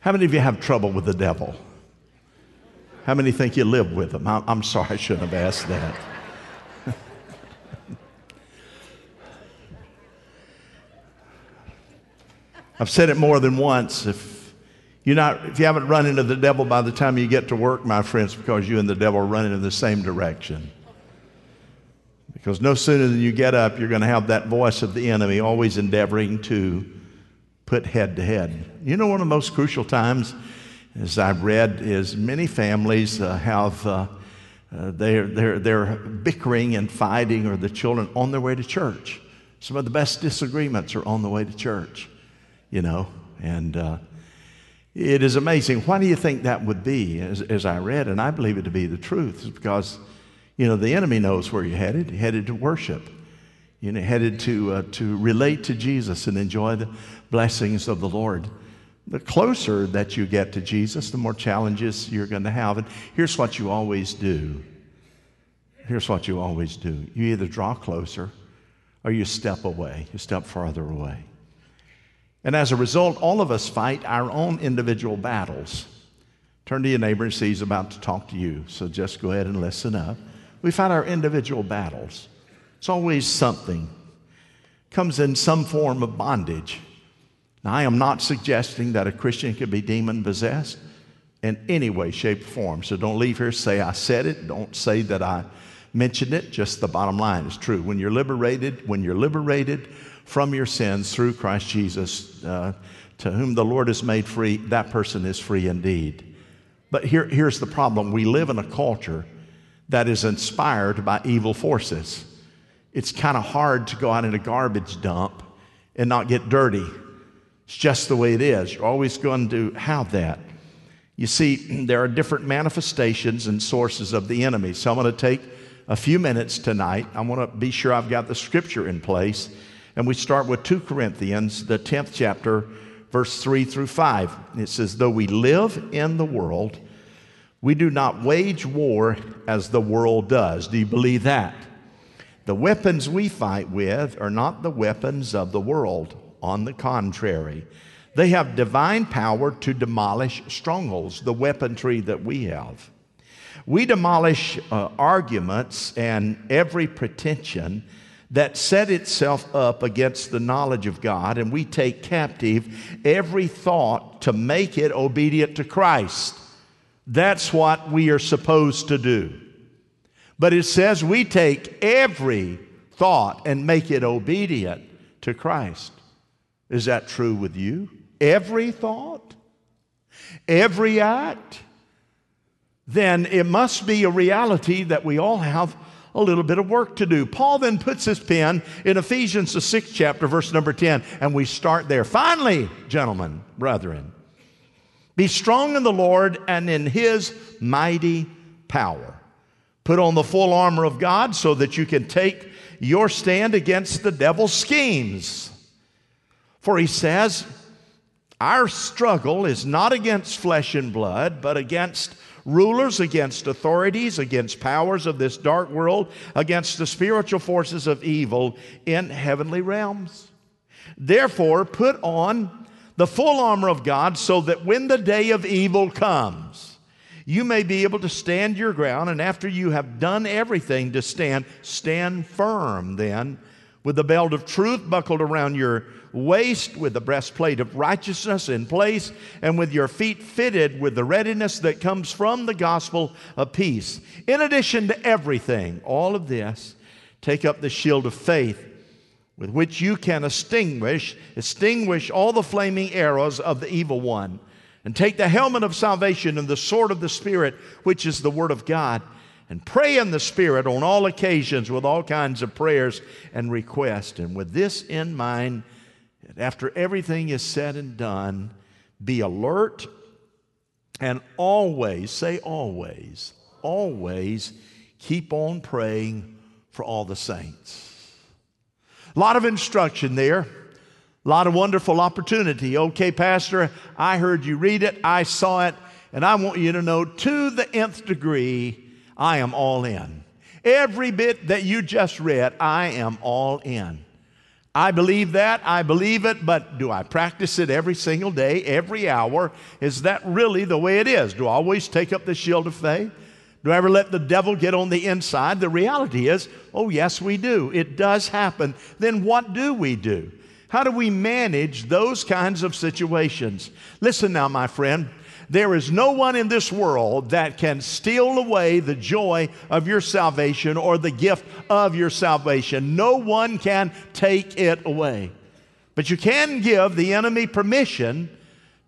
How many of you have trouble with the devil? How many think you live with him? I'm, sorry, I shouldn't have asked that. I've said it more than once. If you're not, if you haven't run into the devil by the time you get to work, my friends, because you and the devil are running in the same direction. Because no sooner than you get up, you're going to have that voice of the enemy always endeavoring to put head to head. You know, one of the most crucial times, as I've read, is many families uh, have. Uh, uh, they're, they're, they're bickering and fighting, or the children on their way to church. Some of the best disagreements are on the way to church, you know. And uh, it is amazing. Why do you think that would be? As, as I read, and I believe it to be the truth, is because, you know, the enemy knows where you're headed, headed to worship you know, headed to, uh, to relate to Jesus and enjoy the blessings of the Lord. The closer that you get to Jesus, the more challenges you're going to have. And here's what you always do. Here's what you always do. You either draw closer or you step away, you step farther away. And as a result, all of us fight our own individual battles. Turn to your neighbor and see he's about to talk to you. So just go ahead and listen up. We fight our individual battles. It's always something. Comes in some form of bondage. Now, I am not suggesting that a Christian can be demon possessed in any way, shape, or form. So don't leave here say I said it. Don't say that I mentioned it. Just the bottom line is true. When you're liberated, when you're liberated from your sins through Christ Jesus, uh, to whom the Lord has made free, that person is free indeed. But here, here's the problem: we live in a culture that is inspired by evil forces it's kind of hard to go out in a garbage dump and not get dirty. It's just the way it is. You're always going to have that. You see, there are different manifestations and sources of the enemy. So I'm going to take a few minutes tonight. I want to be sure I've got the scripture in place. And we start with 2 Corinthians, the 10th chapter, verse 3 through 5. It says, Though we live in the world, we do not wage war as the world does. Do you believe that? The weapons we fight with are not the weapons of the world. On the contrary, they have divine power to demolish strongholds, the weaponry that we have. We demolish uh, arguments and every pretension that set itself up against the knowledge of God, and we take captive every thought to make it obedient to Christ. That's what we are supposed to do. But it says we take every thought and make it obedient to Christ. Is that true with you? Every thought? Every act? Then it must be a reality that we all have a little bit of work to do. Paul then puts his pen in Ephesians, the sixth chapter, verse number 10, and we start there. Finally, gentlemen, brethren, be strong in the Lord and in his mighty power. Put on the full armor of God so that you can take your stand against the devil's schemes. For he says, Our struggle is not against flesh and blood, but against rulers, against authorities, against powers of this dark world, against the spiritual forces of evil in heavenly realms. Therefore, put on the full armor of God so that when the day of evil comes, you may be able to stand your ground, and after you have done everything to stand, stand firm then, with the belt of truth buckled around your waist, with the breastplate of righteousness in place, and with your feet fitted with the readiness that comes from the gospel of peace. In addition to everything, all of this, take up the shield of faith with which you can extinguish, extinguish all the flaming arrows of the evil one and take the helmet of salvation and the sword of the Spirit, which is the Word of God, and pray in the Spirit on all occasions with all kinds of prayers and requests. And with this in mind, after everything is said and done, be alert and always, say always, always keep on praying for all the saints. A lot of instruction there. A lot of wonderful opportunity. Okay, Pastor, I heard you read it, I saw it, and I want you to know to the nth degree, I am all in. Every bit that you just read, I am all in. I believe that, I believe it, but do I practice it every single day, every hour? Is that really the way it is? Do I always take up the shield of faith? Do I ever let the devil get on the inside? The reality is, oh, yes, we do. It does happen. Then what do we do? How do we manage those kinds of situations? Listen now, my friend. There is no one in this world that can steal away the joy of your salvation or the gift of your salvation. No one can take it away. But you can give the enemy permission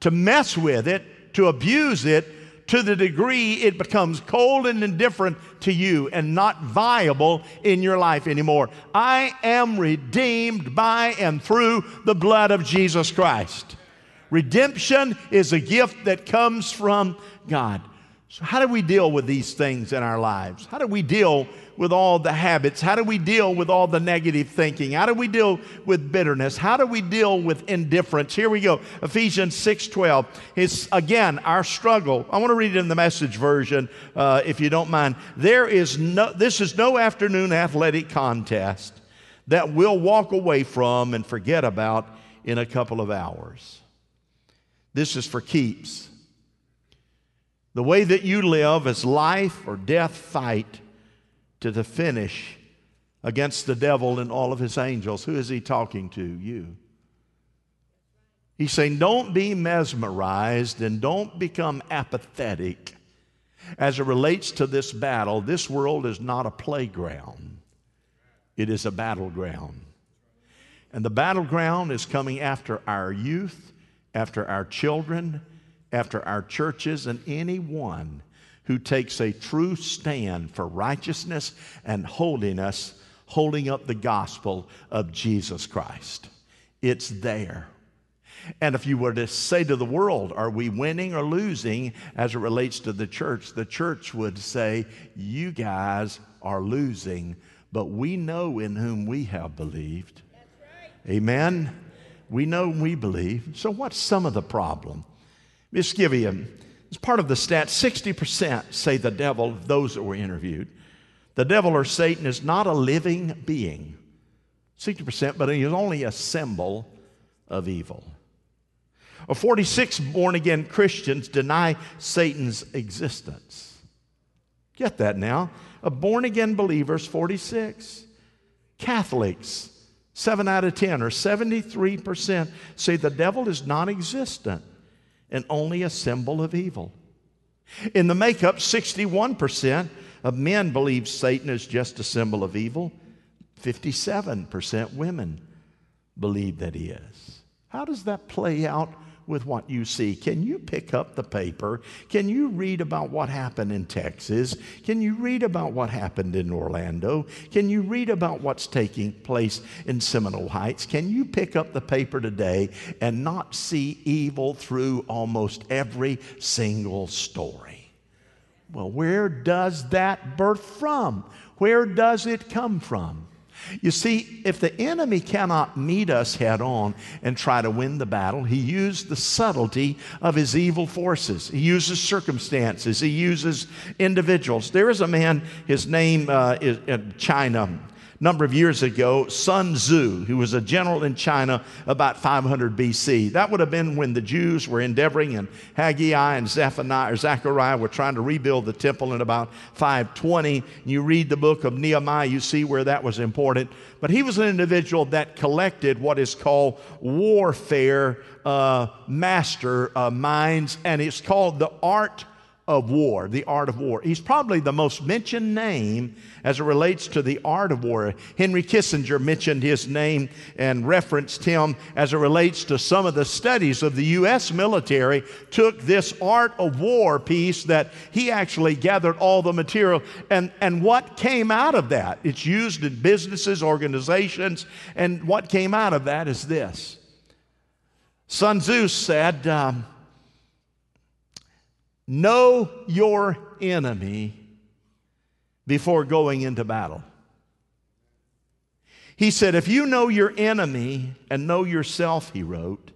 to mess with it, to abuse it, to the degree it becomes cold and indifferent to you and not viable in your life anymore. I am redeemed by and through the blood of Jesus Christ. Redemption is a gift that comes from God. So, how do we deal with these things in our lives? How do we deal with all the habits? How do we deal with all the negative thinking? How do we deal with bitterness? How do we deal with indifference? Here we go. Ephesians 6:12. It's again our struggle. I want to read it in the message version, uh, if you don't mind. There is no. This is no afternoon athletic contest that we'll walk away from and forget about in a couple of hours. This is for keeps. The way that you live is life or death fight to the finish against the devil and all of his angels. Who is he talking to? You. He's saying, don't be mesmerized and don't become apathetic as it relates to this battle. This world is not a playground, it is a battleground. And the battleground is coming after our youth after our children, after our churches, and anyone who takes a true stand for righteousness and holiness, holding up the gospel of Jesus Christ. It's there. And if you were to say to the world, are we winning or losing as it relates to the church? The church would say, you guys are losing, but we know in whom we have believed. Right. Amen. We know we believe. So, what's some of the problem? Just give as part of the stat, 60% say the devil, those that were interviewed, the devil or Satan is not a living being. 60%, but he is only a symbol of evil. Or 46 born again Christians deny Satan's existence. Get that now. A born again believers, 46. Catholics, Seven out of 10, or 73%, say the devil is non existent and only a symbol of evil. In the makeup, 61% of men believe Satan is just a symbol of evil. 57% women believe that he is. How does that play out with what you see. Can you pick up the paper? Can you read about what happened in Texas? Can you read about what happened in Orlando? Can you read about what's taking place in Seminole Heights? Can you pick up the paper today and not see evil through almost every single story? Well, where does that birth from? Where does it come from? You see, if the enemy cannot meet us head on and try to win the battle, he used the subtlety of his evil forces. He uses circumstances, he uses individuals. There is a man, his name uh, is in China number of years ago, Sun Tzu, who was a general in China about 500 BC. That would have been when the Jews were endeavoring, and Haggai and Zephaniah, or Zechariah were trying to rebuild the temple in about 520. You read the book of Nehemiah, you see where that was important. But he was an individual that collected what is called warfare uh, master uh, minds, and it's called the art of war, the art of war. He's probably the most mentioned name as it relates to the art of war. Henry Kissinger mentioned his name and referenced him as it relates to some of the studies of the U.S. military, took this art of war piece that he actually gathered all the material. And, and what came out of that? It's used in businesses, organizations, and what came out of that is this. Sun Tzu said, um, Know your enemy before going into battle. He said, If you know your enemy and know yourself, he wrote,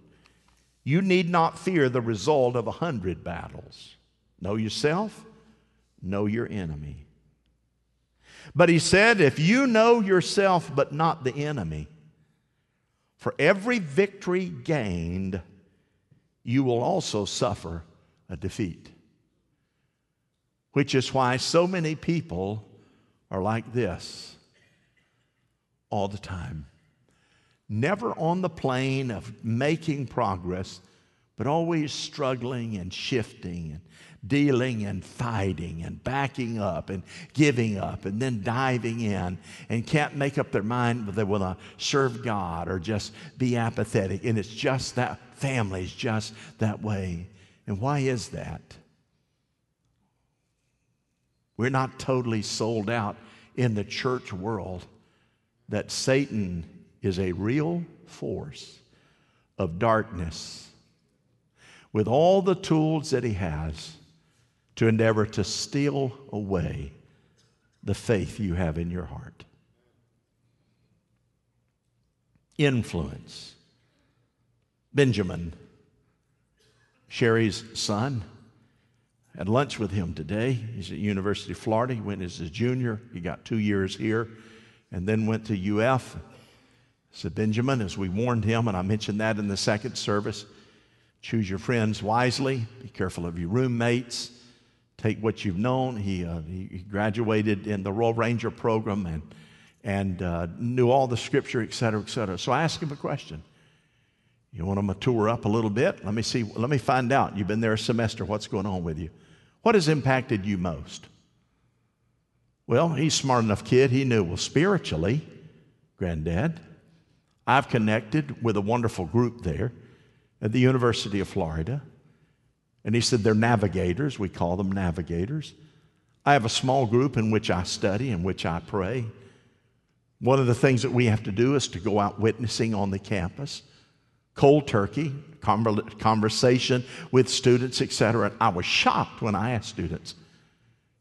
you need not fear the result of a hundred battles. Know yourself, know your enemy. But he said, If you know yourself but not the enemy, For every victory gained, you will also suffer a defeat. Which is why so many people are like this all the time. Never on the plane of making progress, but always struggling and shifting and dealing and fighting and backing up and giving up and then diving in and can't make up their mind whether they want to serve God or just be apathetic. And it's just that family's just that way. And why is that? We're not totally sold out in the church world that Satan is a real force of darkness with all the tools that he has to endeavor to steal away the faith you have in your heart. Influence. Benjamin, Sherry's son, had lunch with him today. He's at University of Florida. He went as a junior. He got two years here and then went to UF. So Benjamin, as we warned him, and I mentioned that in the second service, choose your friends wisely. Be careful of your roommates take what you've known. He, uh, he graduated in the Royal Ranger program and, and uh, knew all the scripture, et cetera, et cetera. So I asked him a question. You want him to mature up a little bit? Let me see, let me find out. You've been there a semester. What's going on with you? What has impacted you most? Well, he's smart enough kid. He knew, well, spiritually, granddad, I've connected with a wonderful group there at the University of Florida. And he said, They're navigators. We call them navigators. I have a small group in which I study, in which I pray. One of the things that we have to do is to go out witnessing on the campus, cold turkey, conversation with students, etc. I was shocked when I asked students,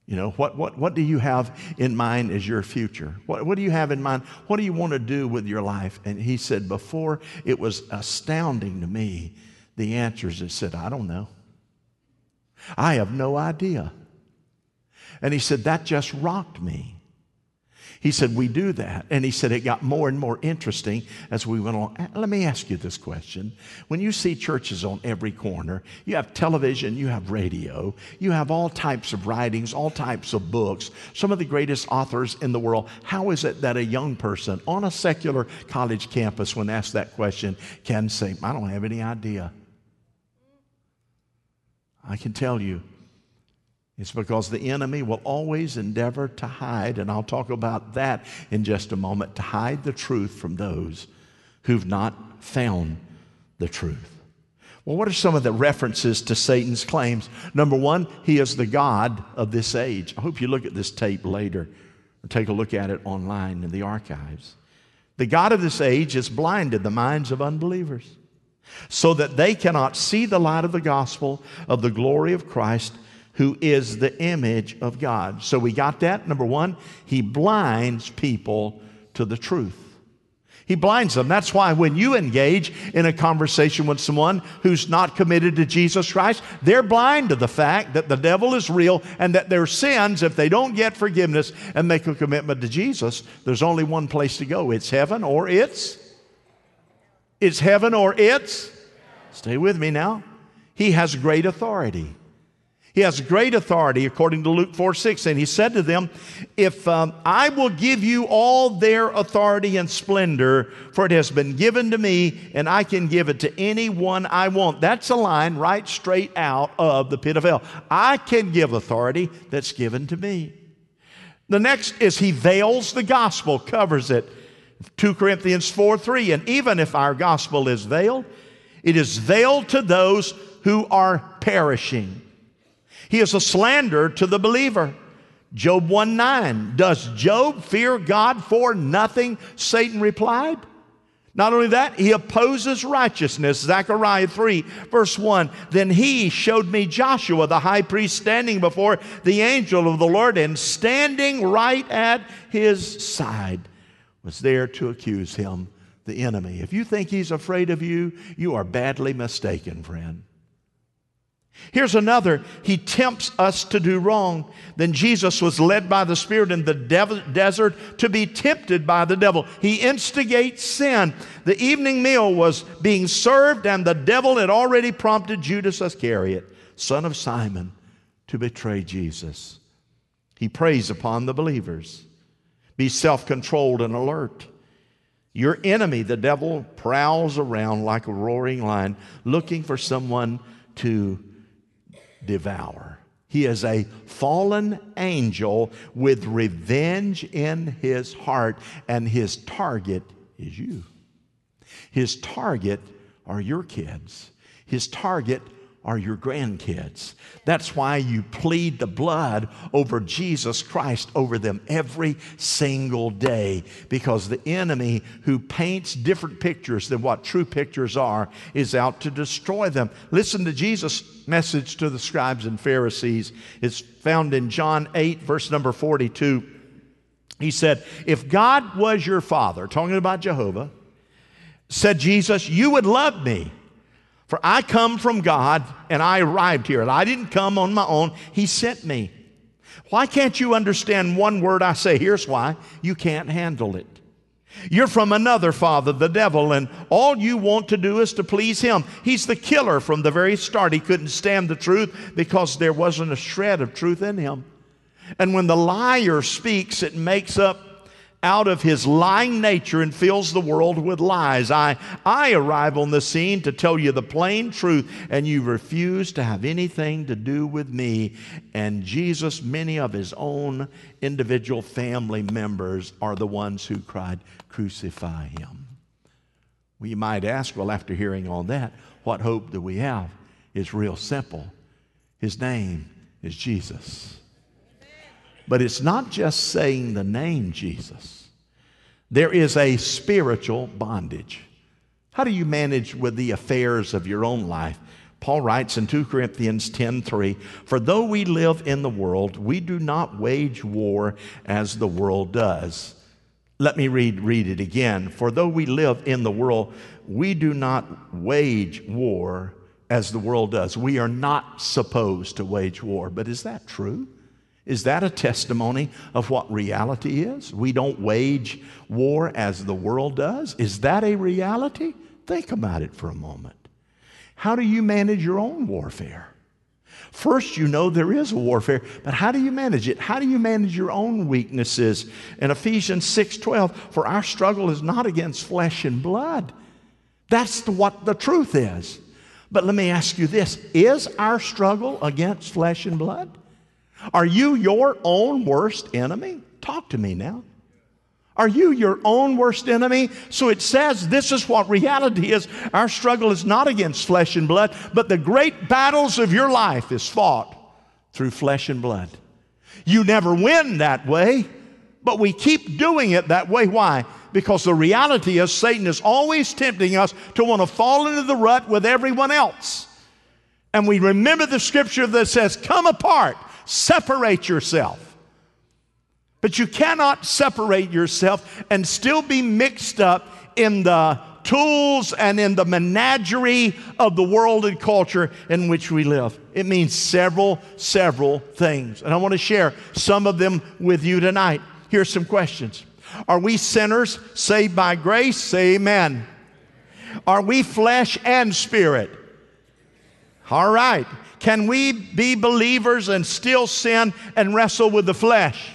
you know, what, what, what do you have in mind as your future? What, what do you have in mind? What do you want to do with your life? And he said, before it was astounding to me, the answers that said, I don't know. I have no idea. And he said, That just rocked me. He said, We do that. And he said, It got more and more interesting as we went along. Let me ask you this question. When you see churches on every corner, you have television, you have radio, you have all types of writings, all types of books, some of the greatest authors in the world. How is it that a young person on a secular college campus, when asked that question, can say, I don't have any idea? I can tell you, it's because the enemy will always endeavor to hide, and I'll talk about that in just a moment, to hide the truth from those who've not found the truth. Well, what are some of the references to Satan's claims? Number one, he is the God of this age. I hope you look at this tape later or take a look at it online in the archives. The God of this age has blinded the minds of unbelievers so that they cannot see the light of the gospel of the glory of Christ, who is the image of God. So we got that. Number one, he blinds people to the truth. He blinds them. That's why when you engage in a conversation with someone who's not committed to Jesus Christ, they're blind to the fact that the devil is real and that their sins, if they don't get forgiveness and make a commitment to Jesus, there's only one place to go. It's heaven or it's it's heaven or it's, stay with me now. He has great authority. He has great authority according to Luke 4 6. And he said to them, If um, I will give you all their authority and splendor, for it has been given to me, and I can give it to anyone I want. That's a line right straight out of the pit of hell. I can give authority that's given to me. The next is he veils the gospel, covers it. 2 Corinthians 4 3. And even if our gospel is veiled, it is veiled to those who are perishing. He is a slander to the believer. Job 1 9. Does Job fear God for nothing? Satan replied. Not only that, he opposes righteousness. Zechariah 3, verse 1. Then he showed me Joshua, the high priest, standing before the angel of the Lord and standing right at his side was there to accuse him, the enemy. If you think he's afraid of you, you are badly mistaken, friend. Here's another. He tempts us to do wrong. Then Jesus was led by the Spirit in the desert to be tempted by the devil. He instigates sin. The evening meal was being served, and the devil had already prompted Judas Iscariot, son of Simon, to betray Jesus. He preys upon the believers. Be self controlled and alert. Your enemy, the devil, prowls around like a roaring lion looking for someone to devour. He is a fallen angel with revenge in his heart, and his target is you. His target are your kids. His target are your grandkids. That's why you plead the blood over Jesus Christ over them every single day because the enemy who paints different pictures than what true pictures are is out to destroy them. Listen to Jesus' message to the scribes and Pharisees. It's found in John 8, verse number 42. He said, If God was your father, talking about Jehovah, said Jesus, you would love me for I come from God and I arrived here. And I didn't come on my own, He sent me. Why can't you understand one word I say? Here's why you can't handle it. You're from another father, the devil, and all you want to do is to please him. He's the killer from the very start. He couldn't stand the truth because there wasn't a shred of truth in him. And when the liar speaks, it makes up out of his lying nature and fills the world with lies. I, I arrive on the scene to tell you the plain truth, and you refuse to have anything to do with me. And Jesus, many of his own individual family members, are the ones who cried, Crucify him. Well, you might ask, well, after hearing all that, what hope do we have? It's real simple. His name is Jesus. But it's not just saying the name Jesus, there is a spiritual bondage. How do you manage with the affairs of your own life? Paul writes in 2 Corinthians 10:3, "For though we live in the world, we do not wage war as the world does." Let me read read it again. "For though we live in the world, we do not wage war as the world does." We are not supposed to wage war, but is that true? Is that a testimony of what reality is? We don't wage war as the world does. Is that a reality? Think about it for a moment. How do you manage your own warfare? First, you know there is a warfare, but how do you manage it? How do you manage your own weaknesses? In Ephesians 6:12, for our struggle is not against flesh and blood. That's what the truth is. But let me ask you this, is our struggle against flesh and blood? Are you your own worst enemy? Talk to me now. Are you your own worst enemy? So it says this is what reality is. Our struggle is not against flesh and blood, but the great battles of your life is fought through flesh and blood. You never win that way, but we keep doing it that way. Why? Because the reality is Satan is always tempting us to want to fall into the rut with everyone else. And we remember the scripture that says, Come apart Separate yourself. But you cannot separate yourself and still be mixed up in the tools and in the menagerie of the world and culture in which we live. It means several, several things. And I want to share some of them with you tonight. Here's some questions Are we sinners saved by grace? Say amen. Are we flesh and spirit? All right. Can we be believers and still sin and wrestle with the flesh?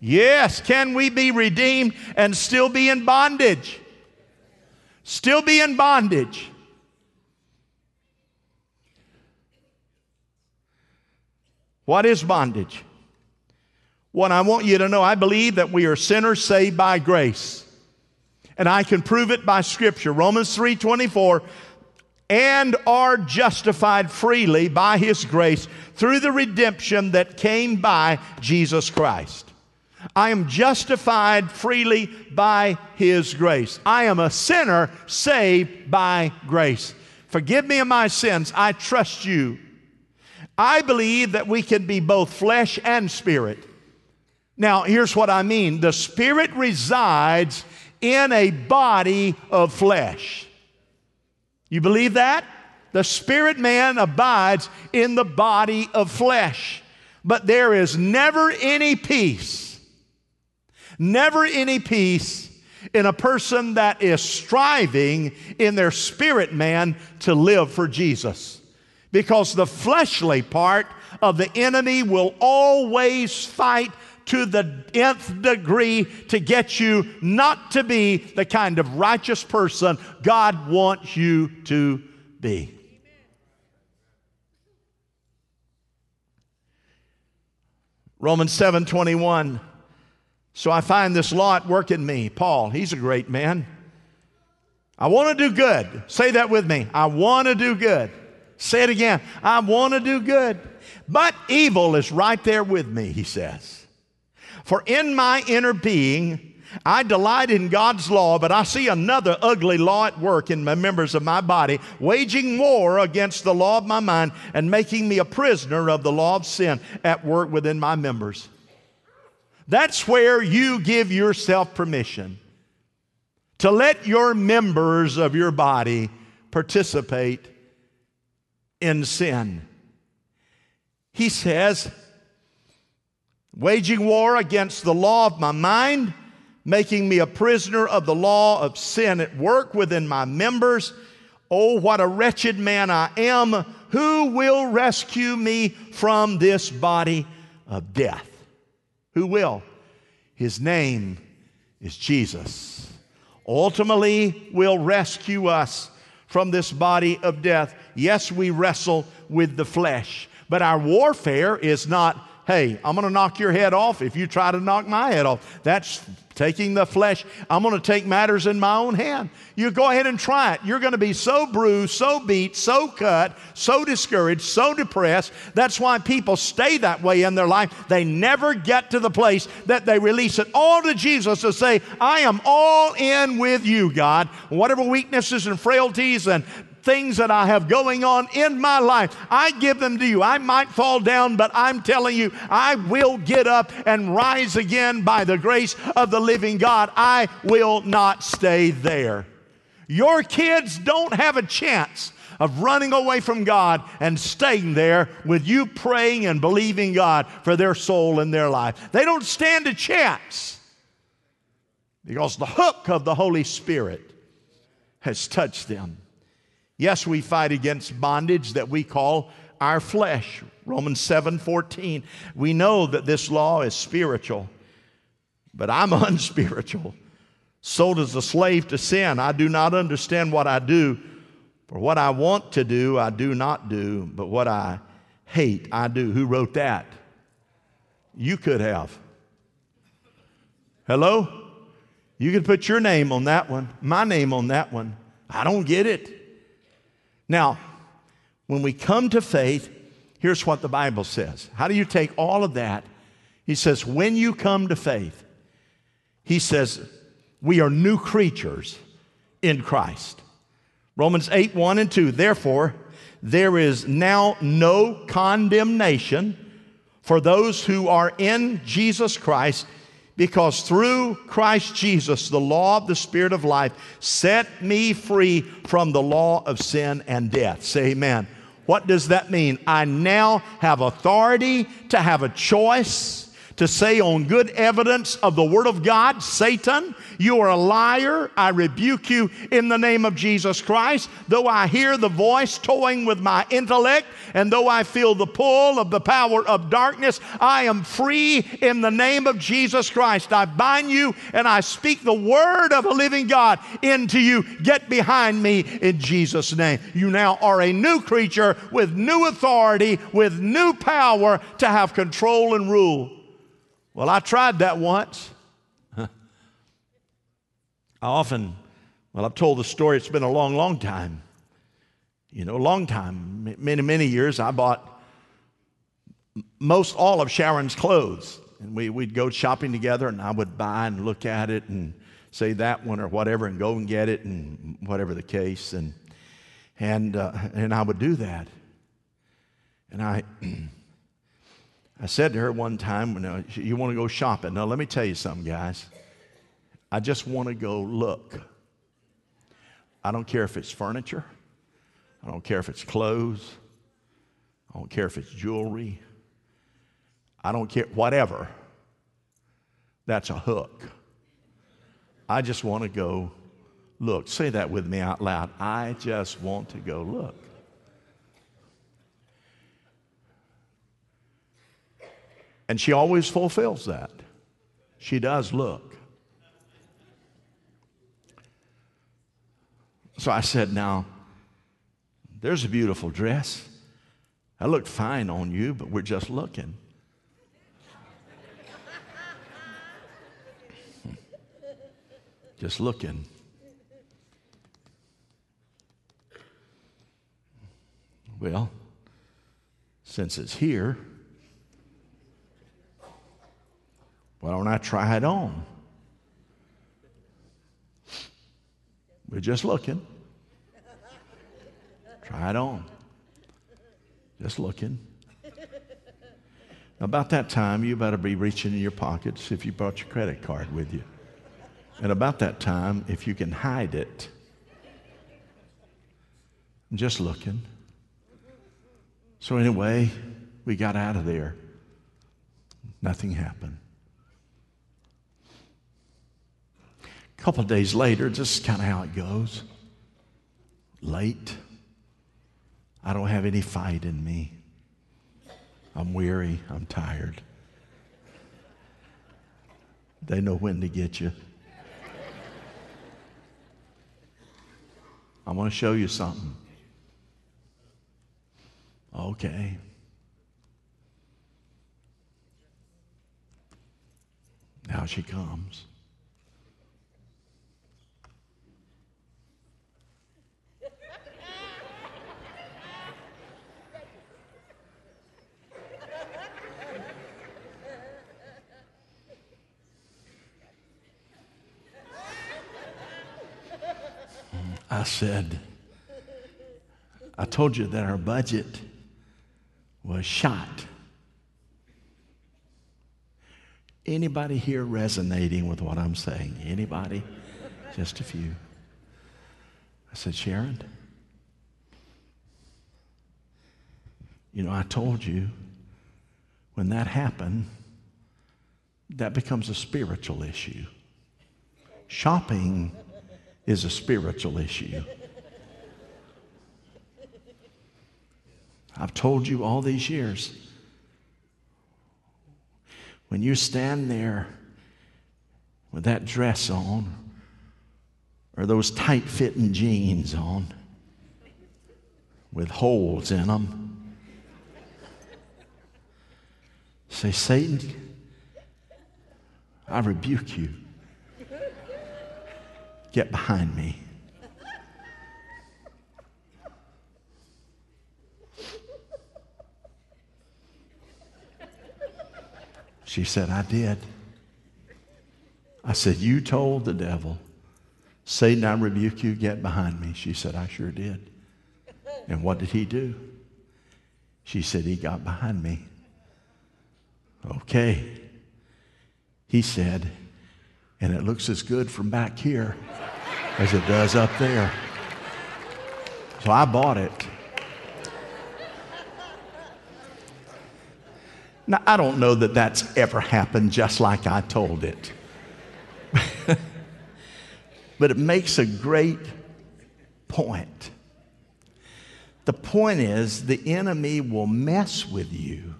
Yes. Can we be redeemed and still be in bondage? Still be in bondage. What is bondage? What I want you to know, I believe that we are sinners saved by grace. And I can prove it by scripture. Romans 3:24 and are justified freely by His grace through the redemption that came by Jesus Christ. I am justified freely by His grace. I am a sinner saved by grace. Forgive me of my sins. I trust you. I believe that we can be both flesh and spirit. Now, here's what I mean the spirit resides in a body of flesh. You believe that? The spirit man abides in the body of flesh, but there is never any peace, never any peace in a person that is striving in their spirit man to live for Jesus. Because the fleshly part of the enemy will always fight to the nth degree to get you not to be the kind of righteous person God wants you to be. Romans 7 21. So I find this law at work in me. Paul, he's a great man. I want to do good. Say that with me. I want to do good. Say it again. I want to do good. But evil is right there with me, he says. For in my inner being, I delight in God's law, but I see another ugly law at work in the members of my body, waging war against the law of my mind and making me a prisoner of the law of sin at work within my members. That's where you give yourself permission to let your members of your body participate in sin. He says, waging war against the law of my mind making me a prisoner of the law of sin at work within my members. Oh, what a wretched man I am. Who will rescue me from this body of death? Who will? His name is Jesus. Ultimately, will rescue us from this body of death. Yes, we wrestle with the flesh, but our warfare is not hey, I'm going to knock your head off if you try to knock my head off. That's taking the flesh. I'm going to take matters in my own hand. You go ahead and try it. You're going to be so bruised, so beat, so cut, so discouraged, so depressed. That's why people stay that way in their life. They never get to the place that they release it all to Jesus to say, I am all in with you, God. Whatever weaknesses and frailties and things that I have going on in my life. I give them to you. I might fall down, but I'm telling you, I will get up and rise again by the grace of the living God. I will not stay there. Your kids don't have a chance of running away from God and staying there with you praying and believing God for their soul and their life. They don't stand a chance because the hook of the Holy Spirit has touched them. Yes, we fight against bondage that we call our flesh. Romans 7 14. We know that this law is spiritual, but I'm unspiritual. So does the slave to sin. I do not understand what I do, for what I want to do, I do not do, but what I hate, I do. Who wrote that? You could have. Hello? You could put your name on that one, my name on that one. I don't get it. Now, when we come to faith, here's what the Bible says. How do you take all of that? He says, when you come to faith, he says, we are new creatures in Christ. Romans 8, 1 and 2. Therefore, there is now no condemnation for those who are in Jesus Christ because through Christ Jesus, the law of the Spirit of life set me free from the law of sin and death. Say amen. What does that mean? I now have authority to have a choice to say on good evidence of the Word of God, Satan, you are a liar. I rebuke you in the name of Jesus Christ. Though I hear the voice toying with my intellect, and though I feel the pull of the power of darkness, I am free in the name of Jesus Christ. I bind you and I speak the Word of a living God into you. Get behind me in Jesus' name. You now are a new creature with new authority, with new power to have control and rule. Well, I tried that once. I often, well, I've told the story, it's been a long, long time. You know, a long time, many, many years, I bought most all of Sharon's clothes. And we, we'd go shopping together, and I would buy and look at it and say that one or whatever, and go and get it, and whatever the case. And, and, uh, and I would do that. And I. I said to her one time, You want to go shopping? Now, let me tell you something, guys. I just want to go look. I don't care if it's furniture. I don't care if it's clothes. I don't care if it's jewelry. I don't care, whatever. That's a hook. I just want to go look. Say that with me out loud. I just want to go look. And she always fulfills that. She does look. So I said, Now, there's a beautiful dress. I looked fine on you, but we're just looking. just looking. Well, since it's here, why don't I try it on? We're just looking. Try it on. Just looking. About that time, you better be reaching in your pockets if you brought your credit card with you. And about that time, if you can hide it, I'm just looking. So, anyway, we got out of there. Nothing happened. Couple days later, just kind of how it goes. Late. I don't have any fight in me. I'm weary. I'm tired. They know when to get you. I want to show you something. Okay. Now she comes. I said, I told you that our budget was shot. Anybody here resonating with what I'm saying? Anybody? Just a few. I said, Sharon, you know, I told you when that happened, that becomes a spiritual issue. Shopping is a spiritual issue. I've told you all these years. When you stand there with that dress on, or those tight fitting jeans on with holes in them, say, Satan, I rebuke you. Get behind me. She said, I did. I said, You told the devil, Satan, I rebuke you, get behind me. She said, I sure did. And what did he do? She said, He got behind me. Okay. He said, and it looks as good from back here as it does up there. So I bought it. Now, I don't know that that's ever happened just like I told it. but it makes a great point. The point is, the enemy will mess with you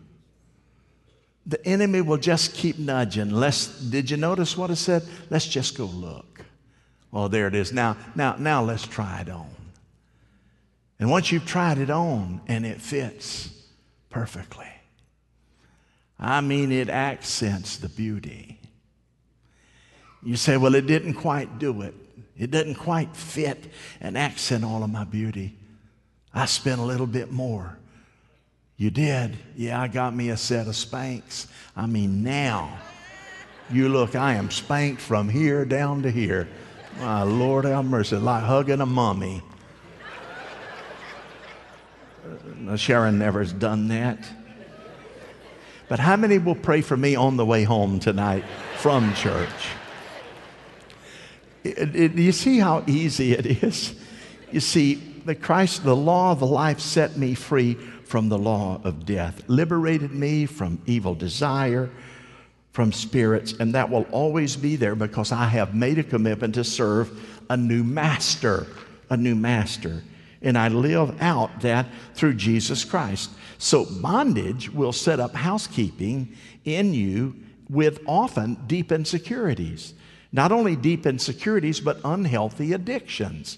the enemy will just keep nudging. Let's, did you notice what I said? Let's just go look. Oh, there it is. Now, now, now let's try it on. And once you've tried it on and it fits perfectly, I mean, it accents the beauty. You say, well, it didn't quite do it. It doesn't quite fit and accent all of my beauty. I spent a little bit more. You did? Yeah, I got me a set of Spanx. I mean, now you look, I am spanked from here down to here. My Lord have mercy, like hugging a mummy. Sharon never has done that. But how many will pray for me on the way home tonight from church? It, it, you see how easy it is? You see, the Christ, the law of the life set me free from the law of death, liberated me from evil desire, from spirits, and that will always be there because I have made a commitment to serve a new master, a new master. And I live out that through Jesus Christ. So bondage will set up housekeeping in you with often deep insecurities. Not only deep insecurities, but unhealthy addictions.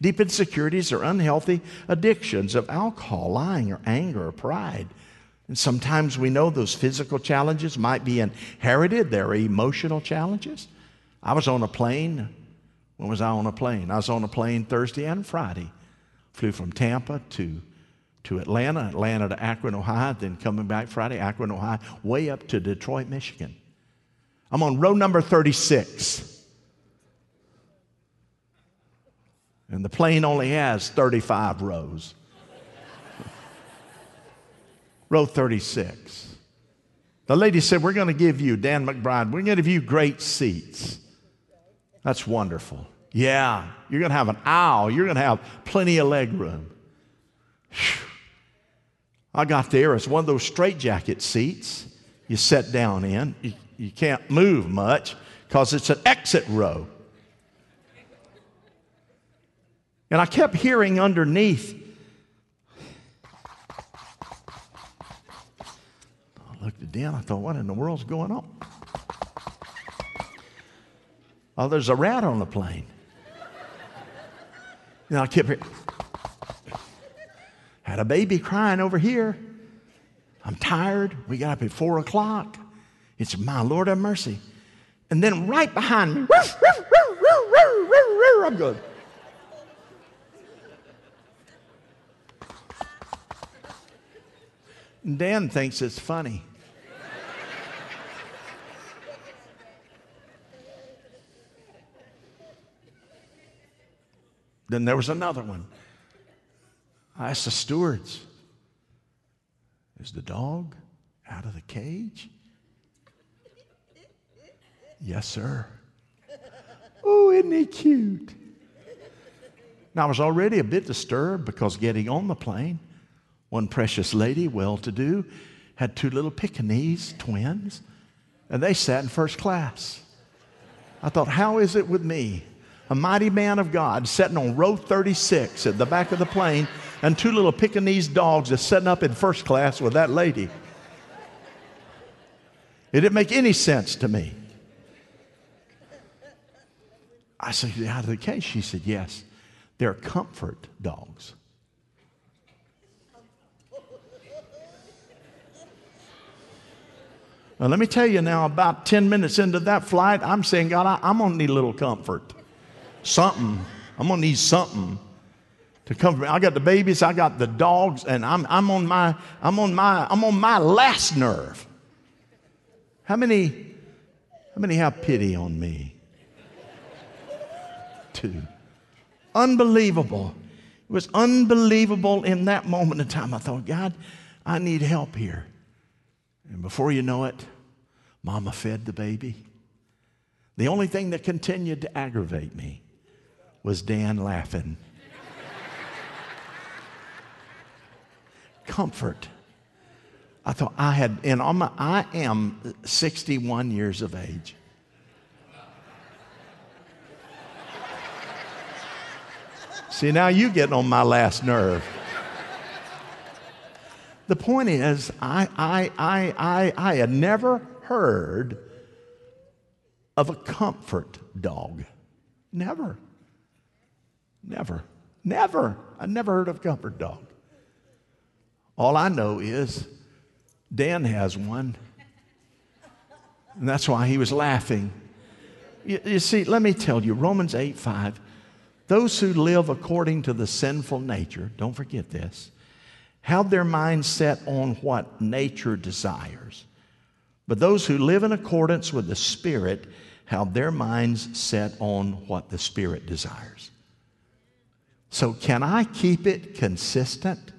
Deep insecurities are unhealthy addictions of alcohol, lying, or anger, or pride. And sometimes we know those physical challenges might be inherited, they're emotional challenges. I was on a plane. When was I on a plane? I was on a plane Thursday and Friday. Flew from Tampa to, to Atlanta, Atlanta to Akron, Ohio, then coming back Friday, Akron, Ohio, way up to Detroit, Michigan. I'm on row number 36. And the plane only has 35 rows. row 36. The lady said, We're going to give you, Dan McBride, we're going to give you great seats. That's wonderful. Yeah, you're going to have an aisle, you're going to have plenty of leg room. I got there, it's one of those straitjacket seats you sit down in. You, you can't move much because it's an exit row. And I kept hearing underneath. I looked at Dan, I thought, what in the world's going on? Oh, there's a rat on the plane. And I kept hearing, had a baby crying over here. I'm tired. We got up at four o'clock. It's my Lord have mercy. And then right behind me, I'm going. Dan thinks it's funny. then there was another one. I asked the stewards, Is the dog out of the cage? Yes, sir. Oh, isn't he cute? Now, I was already a bit disturbed because getting on the plane, one precious lady, well to do, had two little Pekingese twins, and they sat in first class. I thought, how is it with me? A mighty man of God sitting on row 36 at the back of the plane, and two little Pekingese dogs are sitting up in first class with that lady. It didn't make any sense to me. I said, Out of the case? She said, Yes. They're comfort dogs. Now, let me tell you now, about 10 minutes into that flight, I'm saying, God, I, am going to need a little comfort. Something. I'm going to need something to comfort me. I got the babies, I got the dogs, and I'm, I'm, on, my, I'm, on, my, I'm on my last nerve. How many, how many have pity on me? to. Unbelievable. It was unbelievable in that moment in time. I thought, God, I need help here. And before you know it, mama fed the baby. The only thing that continued to aggravate me was Dan laughing. Comfort. I thought I had, and my, I am 61 years of age. See, now you're getting on my last nerve. The point is, I, I, I, I, I had never heard of a comfort dog. Never. Never. Never. I never heard of a comfort dog. All I know is Dan has one. And that's why he was laughing. You, you see, let me tell you, Romans 8 5 those who live according to the sinful nature, don't forget this, have their minds set on what nature desires. But those who live in accordance with the Spirit have their minds set on what the Spirit desires. So, can I keep it consistent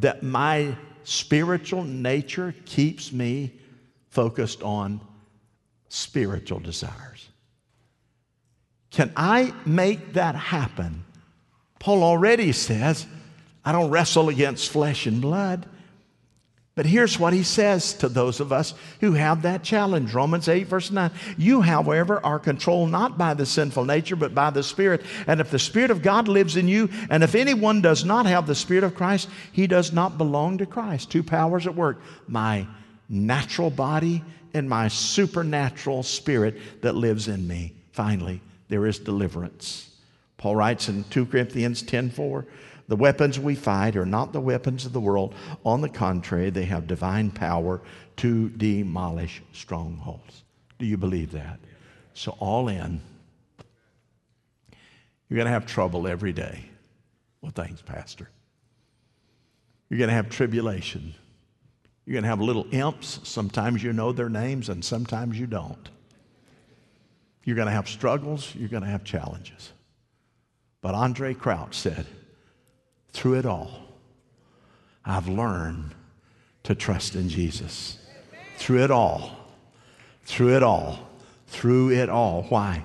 that my spiritual nature keeps me focused on spiritual desires? Can I make that happen Paul already says, I don't wrestle against flesh and blood. But here's what he says to those of us who have that challenge Romans 8, verse 9. You, however, are controlled not by the sinful nature, but by the Spirit. And if the Spirit of God lives in you, and if anyone does not have the Spirit of Christ, he does not belong to Christ. Two powers at work my natural body and my supernatural spirit that lives in me. Finally, there is deliverance. Paul writes in 2 Corinthians 10 4. The weapons we fight are not the weapons of the world. On the contrary, they have divine power to demolish strongholds. Do you believe that? So, all in. You're going to have trouble every day. Well, thanks, Pastor. You're going to have tribulation. You're going to have little imps. Sometimes you know their names, and sometimes you don't. You're going to have struggles. You're going to have challenges. But Andraé Crouch said, through it all, I've learned to trust in Jesus. Through it all, through it all, through it all. Why?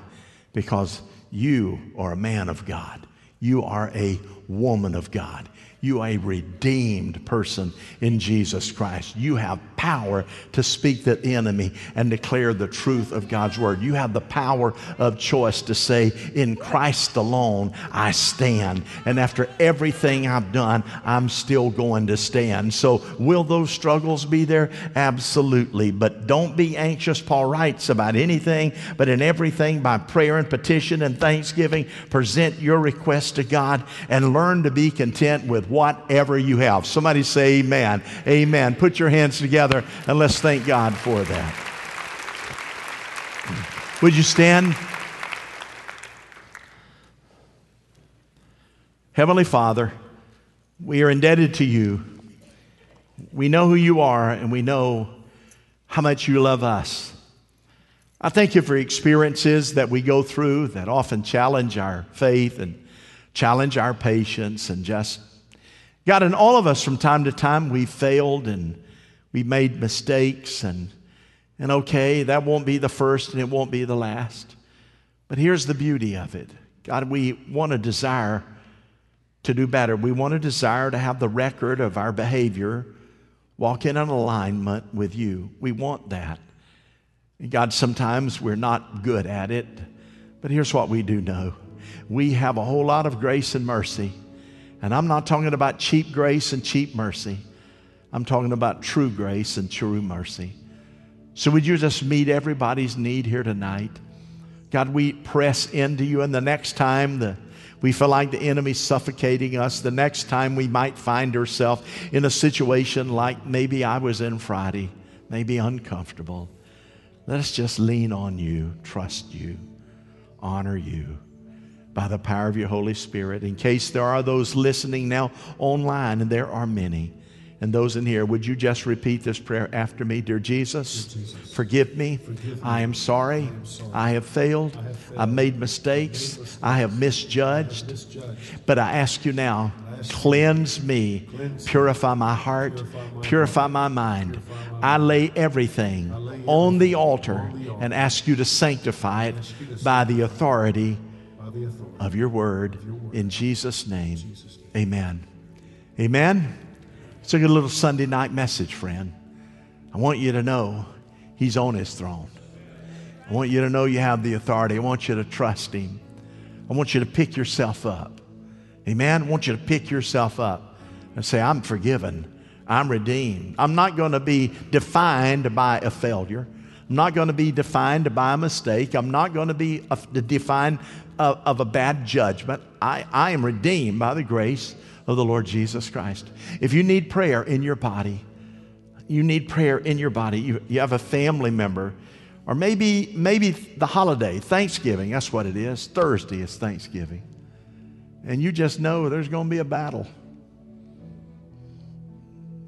Because you are a man of God. You are a woman of God. You are a redeemed person in Jesus Christ. You have power to speak the enemy and declare the truth of God's word. You have the power of choice to say, In Christ alone, I stand. And after everything I've done, I'm still going to stand. So, will those struggles be there? Absolutely. But don't be anxious, Paul writes, about anything, but in everything by prayer and petition and thanksgiving, present your request to God and learn to be content with whatever you have. Somebody say amen. Amen. Put your hands together and let's thank God for that. Would you stand? Heavenly Father, we are indebted to you. We know who you are and we know how much you love us. I thank you for experiences that we go through that often challenge our faith and challenge our patience and just God, in all of us from time to time, we failed and we made mistakes, and, and okay, that won't be the first and it won't be the last. But here's the beauty of it God, we want to desire to do better. We want to desire to have the record of our behavior walk in an alignment with you. We want that. God, sometimes we're not good at it, but here's what we do know we have a whole lot of grace and mercy and I'm not talking about cheap grace and cheap mercy. I'm talking about true grace and true mercy. So, would you just meet everybody's need here tonight? God, we press into you, and the next time the, we feel like the enemy's suffocating us, the next time we might find ourselves in a situation like maybe I was in Friday, maybe uncomfortable, let us just lean on you, trust you, honor you by the power of your Holy Spirit. In case there are those listening now online, and there are many, and those in here, would you just repeat this prayer after me? Dear Jesus, Dear Jesus forgive, me. forgive me. I am sorry. I, am sorry. I have failed. I have failed. I've made mistakes. I have misjudged. I have misjudged. But I ask you now, cleanse me, cleanse purify my heart, purify my, purify my mind. I lay everything, I lay on, the altar, on the altar and ask you to sanctify it by the authority of your word in Jesus' name. Amen. Amen. It's a good little Sunday night message, friend. I want you to know He's on His throne. I want you to know you have the authority. I want you to trust Him. I want you to pick yourself up. Amen. I want you to pick yourself up and say, I'm forgiven. I'm redeemed. I'm not going to be defined by a failure. I'm not going to be defined by a mistake. I'm not going to be defined of, of a bad judgment. I, I am redeemed by the grace of the Lord Jesus Christ. If you need prayer in your body, you need prayer in your body, you, you have a family member, or maybe, maybe the holiday, Thanksgiving, that's what it is. Thursday is Thanksgiving. And you just know there's going to be a battle.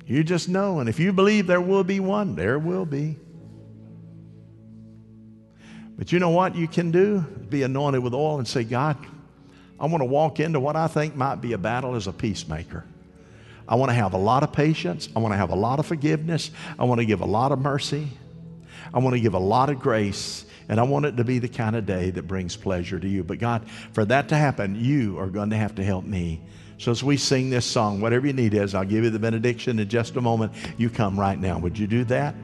You just know, and if you believe there will be one, there will be. But you know what you can do? Be anointed with oil and say, God, I want to walk into what I think might be a battle as a peacemaker. I want to have a lot of patience. I want to have a lot of forgiveness. I want to give a lot of mercy. I want to give a lot of grace And I want it to be the kind of day that brings pleasure to you. But God, for that to happen, you are going to have to help me. So as we sing this song, whatever you need is, I'll give you the benediction in just a moment. You come right now. Would you do that?